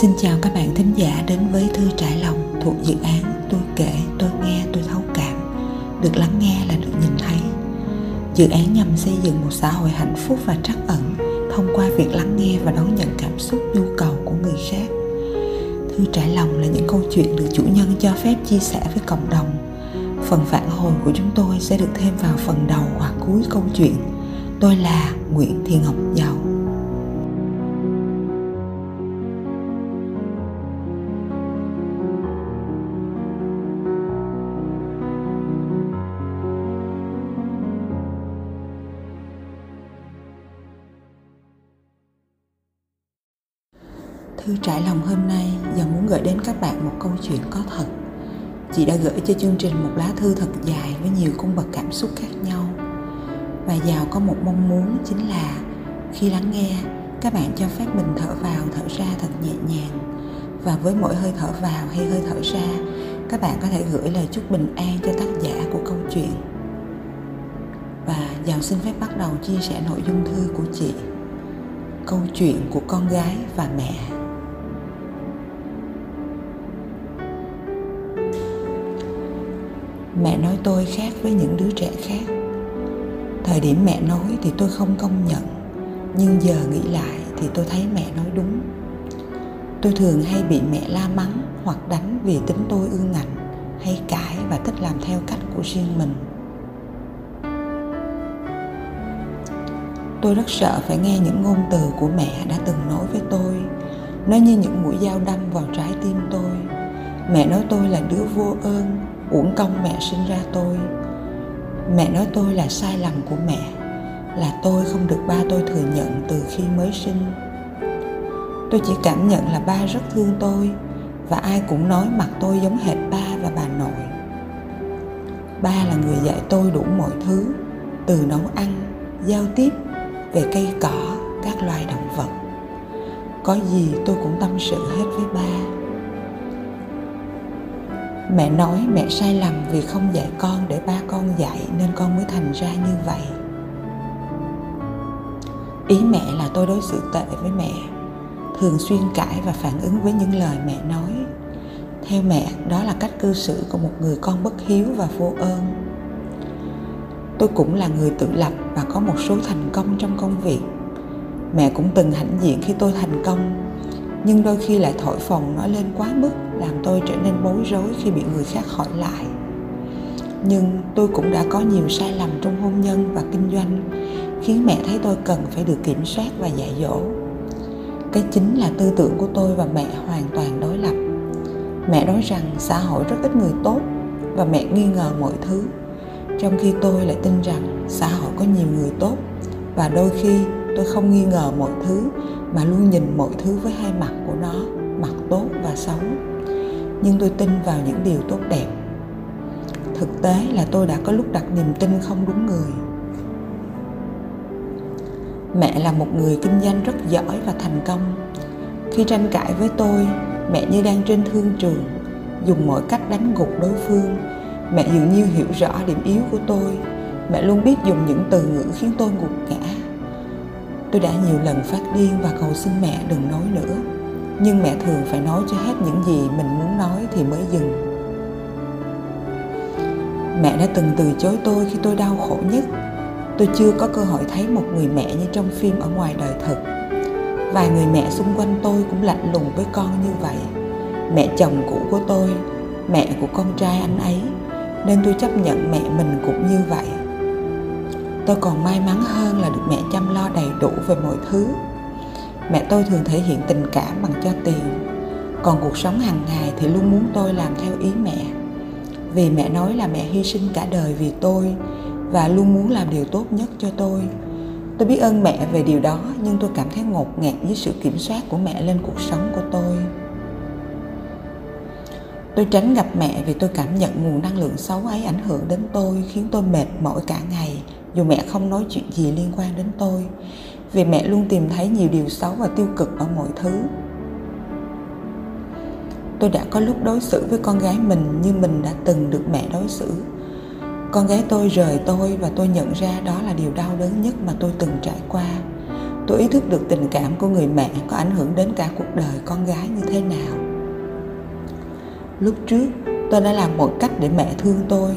Xin chào các bạn thính giả đến với Thư Trải Lòng thuộc dự án Tôi kể, tôi nghe, tôi thấu cảm. Được lắng nghe là được nhìn thấy. Dự án nhằm xây dựng một xã hội hạnh phúc và trắc ẩn Thông qua việc lắng nghe và đón nhận cảm xúc, nhu cầu của người khác. Thư Trải Lòng là những câu chuyện được chủ nhân cho phép chia sẻ với cộng đồng. Phần phản hồi của chúng tôi sẽ được thêm vào phần đầu hoặc cuối câu chuyện. Tôi là Nguyễn Thị Ngọc Giàu Thư trải lòng hôm nay giờ muốn gửi đến các bạn một câu chuyện có thật. Chị đã gửi cho chương trình một lá thư thật dài với nhiều cung bậc cảm xúc khác nhau. Và giàu có một mong muốn chính là khi lắng nghe, các bạn cho phép mình thở vào, thở ra thật nhẹ nhàng. Và với mỗi hơi thở vào hay hơi thở ra, các bạn có thể gửi lời chúc bình an cho tác giả của câu chuyện. Và giàu xin phép bắt đầu chia sẻ nội dung thư của chị. Câu chuyện của con gái và mẹ. Mẹ nói tôi khác với những đứa trẻ khác. Thời điểm mẹ nói thì tôi không công nhận, nhưng giờ nghĩ lại thì tôi thấy mẹ nói đúng. Tôi thường hay bị mẹ la mắng hoặc đánh vì tính tôi ương ngạnh, hay cãi và thích làm theo cách của riêng mình. Tôi rất sợ phải nghe những ngôn từ của mẹ đã từng nói với tôi, nó như những mũi dao đâm vào trái tim tôi. Mẹ nói tôi là đứa vô ơn uổng công mẹ sinh ra tôi. Mẹ nói tôi là sai lầm của mẹ, là tôi không được ba tôi thừa nhận từ khi mới sinh. Tôi chỉ cảm nhận là ba rất thương tôi, và ai cũng nói mặt tôi giống hệt ba và bà nội. Ba là người dạy tôi đủ mọi thứ, từ nấu ăn, giao tiếp, về cây cỏ, các loài động vật. Có gì tôi cũng tâm sự hết với ba mẹ nói mẹ sai lầm vì không dạy con để ba con dạy nên con mới thành ra như vậy. Ý mẹ là tôi đối xử tệ với mẹ, thường xuyên cãi và phản ứng với những lời mẹ nói. Theo mẹ, đó là cách cư xử của một người con bất hiếu và vô ơn. Tôi cũng là người tự lập và có một số thành công trong công việc. Mẹ cũng từng hãnh diện khi tôi thành công nhưng đôi khi lại thổi phồng nó lên quá mức, làm tôi trở nên bối rối khi bị người khác hỏi lại. Nhưng tôi cũng đã có nhiều sai lầm trong hôn nhân và kinh doanh, khiến mẹ thấy tôi cần phải được kiểm soát và dạy dỗ. Cái chính là tư tưởng của tôi và mẹ hoàn toàn đối lập. Mẹ nói rằng xã hội rất ít người tốt và mẹ nghi ngờ mọi thứ, trong khi tôi lại tin rằng xã hội có nhiều người tốt và đôi khi tôi không nghi ngờ mọi thứ mà luôn nhìn mọi thứ với hai mặt của nó, mặt tốt và xấu. Nhưng tôi tin vào những điều tốt đẹp. Thực tế là tôi đã có lúc đặt niềm tin không đúng người. Mẹ là một người kinh doanh rất giỏi và thành công. Khi tranh cãi với tôi, mẹ như đang trên thương trường, dùng mọi cách đánh gục đối phương. Mẹ dường như hiểu rõ điểm yếu của tôi. Mẹ luôn biết dùng những từ ngữ khiến tôi gục ngã tôi đã nhiều lần phát điên và cầu xin mẹ đừng nói nữa. Nhưng mẹ thường phải nói cho hết những gì mình muốn nói thì mới dừng. Mẹ đã từng từ chối tôi khi tôi đau khổ nhất. Tôi chưa có cơ hội thấy một người mẹ như trong phim ở ngoài đời thực vài người mẹ xung quanh tôi cũng lạnh lùng với con như vậy. Mẹ chồng cũ của tôi, mẹ của con trai anh ấy. Nên tôi chấp nhận mẹ mình cũng như vậy tôi còn may mắn hơn là được mẹ chăm lo đầy đủ về mọi thứ. Mẹ tôi thường thể hiện tình cảm bằng cho tiền. Còn cuộc sống hàng ngày thì luôn muốn tôi làm theo ý mẹ. Vì mẹ nói là mẹ hy sinh cả đời vì tôi và luôn muốn làm điều tốt nhất cho tôi. Tôi biết ơn mẹ về điều đó, nhưng tôi cảm thấy ngột ngạt với sự kiểm soát của mẹ lên cuộc sống của tôi. Tôi tránh gặp mẹ vì tôi cảm nhận nguồn năng lượng xấu ấy ảnh hưởng đến tôi, khiến tôi mệt mỏi cả ngày dù mẹ không nói chuyện gì liên quan đến tôi, vì mẹ luôn tìm thấy nhiều điều xấu và tiêu cực ở mọi thứ. Tôi đã có lúc đối xử với con gái mình như mình đã từng được mẹ đối xử. Con gái tôi rời tôi và tôi nhận ra đó là điều đau đớn nhất mà tôi từng trải qua. Tôi ý thức được tình cảm của người mẹ có ảnh hưởng đến cả cuộc đời con gái như thế nào. Lúc trước, tôi đã làm mọi cách để mẹ thương tôi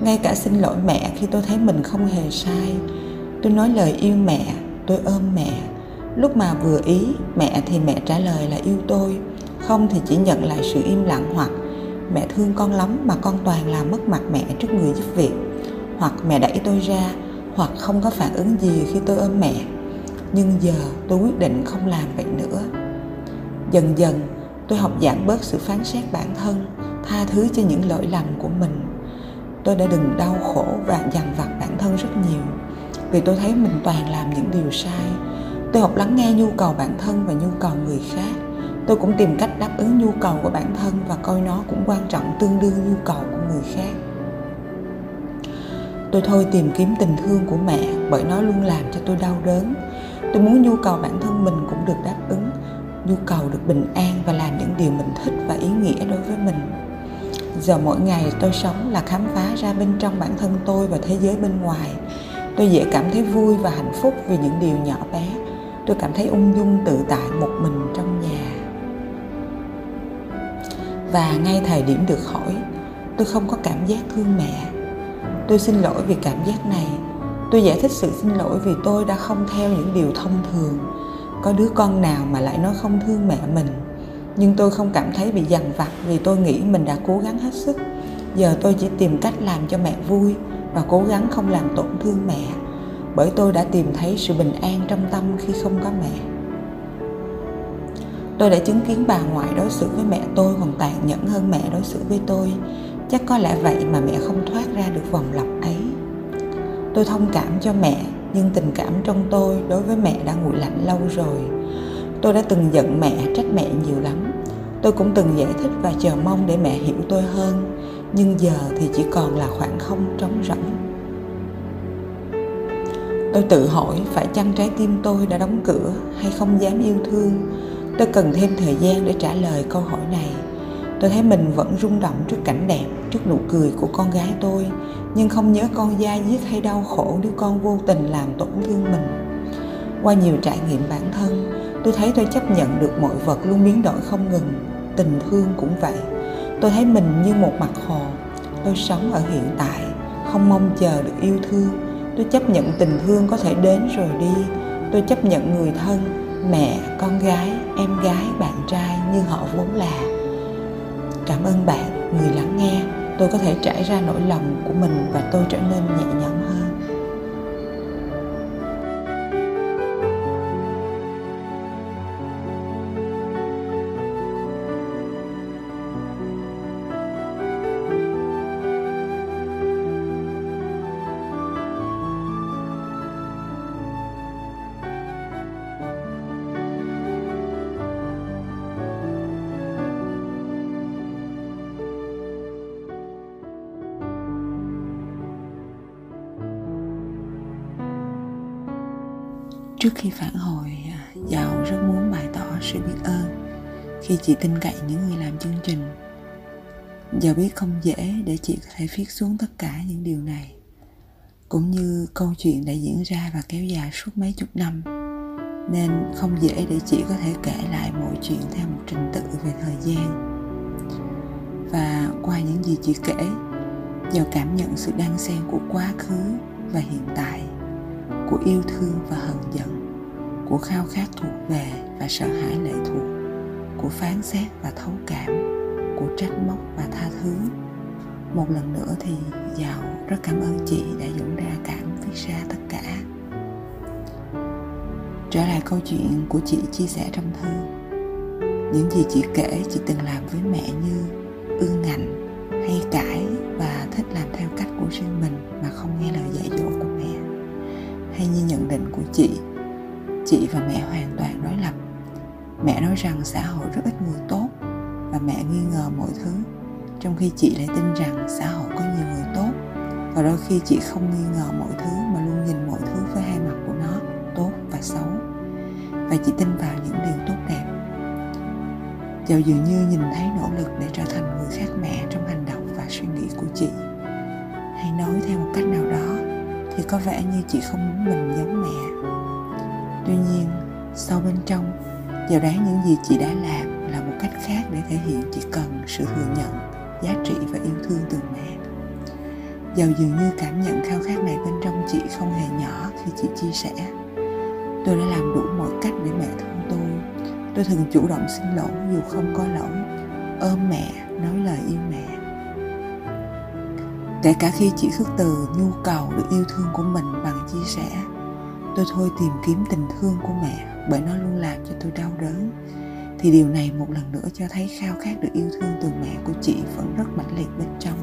ngay cả xin lỗi mẹ khi tôi thấy mình không hề sai. Tôi nói lời yêu mẹ, tôi ôm mẹ. Lúc mà vừa ý mẹ thì mẹ trả lời là yêu tôi. Không thì chỉ nhận lại sự im lặng hoặc mẹ thương con lắm mà con toàn làm mất mặt mẹ trước người giúp việc. Hoặc mẹ đẩy tôi ra, hoặc không có phản ứng gì khi tôi ôm mẹ. Nhưng giờ tôi quyết định không làm vậy nữa. Dần dần, tôi học giảm bớt sự phán xét bản thân, tha thứ cho những lỗi lầm của mình tôi đã đừng đau khổ và dằn vặt bản thân rất nhiều. Vì tôi thấy mình toàn làm những điều sai. Tôi học lắng nghe nhu cầu bản thân và nhu cầu người khác. Tôi cũng tìm cách đáp ứng nhu cầu của bản thân và coi nó cũng quan trọng tương đương nhu cầu của người khác. Tôi thôi tìm kiếm tình thương của mẹ bởi nó luôn làm cho tôi đau đớn. Tôi muốn nhu cầu bản thân mình cũng được đáp ứng, nhu cầu được bình an và làm những điều mình thích và ý nghĩa đối với mình giờ mỗi ngày tôi sống là khám phá ra bên trong bản thân tôi và thế giới bên ngoài. Tôi dễ cảm thấy vui và hạnh phúc vì những điều nhỏ bé. Tôi cảm thấy ung dung tự tại một mình trong nhà. Và ngay thời điểm được hỏi, tôi không có cảm giác thương mẹ. Tôi xin lỗi vì cảm giác này. Tôi giải thích sự xin lỗi vì tôi đã không theo những điều thông thường. Có đứa con nào mà lại nói không thương mẹ mình? Nhưng tôi không cảm thấy bị dằn vặt vì tôi nghĩ mình đã cố gắng hết sức. Giờ tôi chỉ tìm cách làm cho mẹ vui và cố gắng không làm tổn thương mẹ, bởi tôi đã tìm thấy sự bình an trong tâm khi không có mẹ. Tôi đã chứng kiến bà ngoại đối xử với mẹ tôi còn tàn nhẫn hơn mẹ đối xử với tôi. Chắc có lẽ vậy mà mẹ không thoát ra được vòng lặp ấy. Tôi thông cảm cho mẹ, nhưng tình cảm trong tôi đối với mẹ đã nguội lạnh lâu rồi. Tôi đã từng giận mẹ, trách mẹ nhiều lắm tôi cũng từng giải thích và chờ mong để mẹ hiểu tôi hơn, nhưng giờ thì chỉ còn là khoảng không trống rỗng. Tôi tự hỏi phải chăng trái tim tôi đã đóng cửa hay không dám yêu thương? Tôi cần thêm thời gian để trả lời câu hỏi này. Tôi thấy mình vẫn rung động trước cảnh đẹp, trước nụ cười của con gái tôi, nhưng không nhớ con da giết hay đau khổ nếu con vô tình làm tổn thương mình. Qua nhiều trải nghiệm bản thân tôi thấy tôi chấp nhận được mọi vật luôn biến đổi không ngừng. Tình thương cũng vậy. Tôi thấy mình như một mặt hồ. Tôi sống ở hiện tại, không mong chờ được yêu thương. Tôi chấp nhận tình thương có thể đến rồi đi. Tôi chấp nhận người thân, mẹ, con gái, em gái, bạn trai như họ vốn là. Cảm ơn bạn, người lắng nghe. Tôi có thể trải ra nỗi lòng của mình và tôi trở nên nhẹ nhõm. Trước khi phản hồi, Giàu rất muốn bày tỏ sự biết ơn khi chị tin cậy những người làm chương trình. Giàu biết không dễ để chị có thể viết xuống tất cả những điều này, cũng như câu chuyện đã diễn ra và kéo dài suốt mấy chục năm, nên không dễ để chị có thể kể lại mọi chuyện theo một trình tự về thời gian. Và qua những gì chị kể, Giàu cảm nhận sự đan xen của quá khứ và hiện tại của yêu thương và hận giận, của khao khát thuộc về và sợ hãi lệ thuộc, của phán xét và thấu cảm, của trách móc và tha thứ. Một lần nữa thì giàu rất cảm ơn chị đã dũng ra cảm viết ra tất cả. Trở lại câu chuyện của chị chia sẻ trong thư. Những gì chị kể, chị từng làm với mẹ như ương ngạnh, hay cãi và thích làm theo cách của riêng mình mà không nghe lời dạy dỗ của hay như nhận định của chị chị và mẹ hoàn toàn đối lập. Mẹ nói rằng xã hội rất ít người tốt và mẹ nghi ngờ mọi thứ, trong khi chị lại tin rằng xã hội có nhiều người tốt. Và đôi khi chị không nghi ngờ mọi thứ mà luôn nhìn mọi thứ với hai mặt của nó, tốt và xấu. Và chị tin vào những điều tốt đẹp. Dầu dường như nhìn thấy nỗ lực để trở thành người khác mẹ trong hành động và suy nghĩ của chị. Hay nói theo một cách nào đó có vẻ như chị không muốn mình giống mẹ tuy nhiên sâu bên trong Giàu đáng những gì chị đã làm là một cách khác để thể hiện chị cần sự thừa nhận, giá trị và yêu thương từ mẹ. Giàu dường như cảm nhận khao khát này bên trong chị không hề nhỏ khi chị chia sẻ. Tôi đã làm đủ mọi cách để mẹ thương tôi. Tôi thường chủ động xin lỗi dù không có lỗi, ôm mẹ, nói lời yêu mẹ. Kể cả khi chị khước từ nhu cầu được yêu thương của mình bằng chia sẻ, tôi thôi tìm kiếm tình thương của mẹ bởi nó luôn làm cho tôi đau đớn. Thì điều này một lần nữa cho thấy khao khát được yêu thương từ mẹ của chị vẫn rất mãnh liệt bên trong.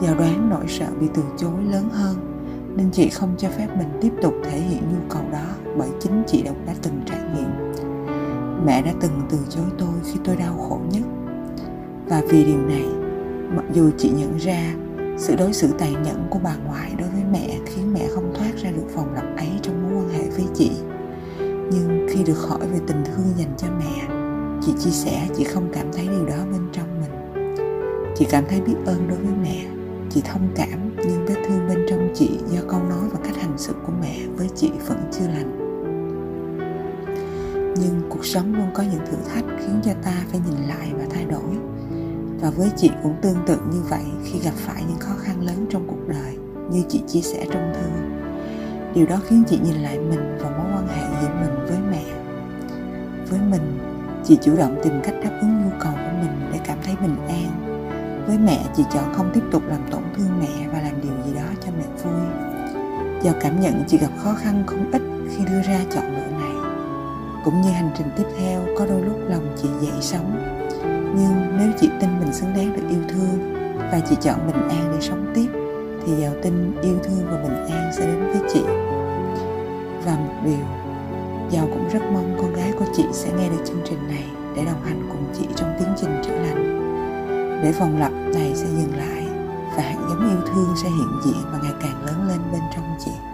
Do đoán nỗi sợ bị từ chối lớn hơn nên chị không cho phép mình tiếp tục thể hiện nhu cầu đó bởi chính chị đã đã từng trải nghiệm. Mẹ đã từng từ chối tôi khi tôi đau khổ nhất. Và vì điều này mặc dù chị nhận ra sự đối xử tàn nhẫn của bà ngoại đối với mẹ khiến mẹ không thoát ra được vòng lặp ấy trong mối quan hệ với chị. Nhưng khi được hỏi về tình thương dành cho mẹ, chị chia sẻ chị không cảm thấy điều đó bên trong mình. Chị cảm thấy biết ơn đối với mẹ. Chị thông cảm, nhưng vết thương bên trong chị do câu nói và cách hành xử của mẹ với chị vẫn chưa lành. Nhưng cuộc sống luôn có những thử thách khiến cho ta phải nhìn lại và thay đổi và với chị cũng tương tự như vậy khi gặp phải những khó khăn lớn trong cuộc đời, như chị chia sẻ trong thư. Điều đó khiến chị nhìn lại mình và mối quan hệ giữa mình với mẹ. Với mình, chị chủ động tìm cách đáp ứng nhu cầu của mình để cảm thấy bình an. Với mẹ, chị chọn không tiếp tục làm tổn thương mẹ và làm điều gì đó cho mẹ vui. Do cảm nhận chị gặp khó khăn không ít khi đưa ra chọn lựa này, cũng như hành trình tiếp theo, có đôi lúc lòng chị dậy sống nhưng nếu chị tin mình xứng đáng được yêu thương và chị chọn bình an để sống tiếp, thì giàu tin, yêu thương và bình an sẽ đến với chị. Và một điều, giàu cũng rất mong con gái của chị sẽ nghe được chương trình này để đồng hành cùng chị trong tiến trình chữa lành. Để vòng lặp này sẽ dừng lại và hạt giống yêu thương sẽ hiện diện và ngày càng lớn lên bên trong chị.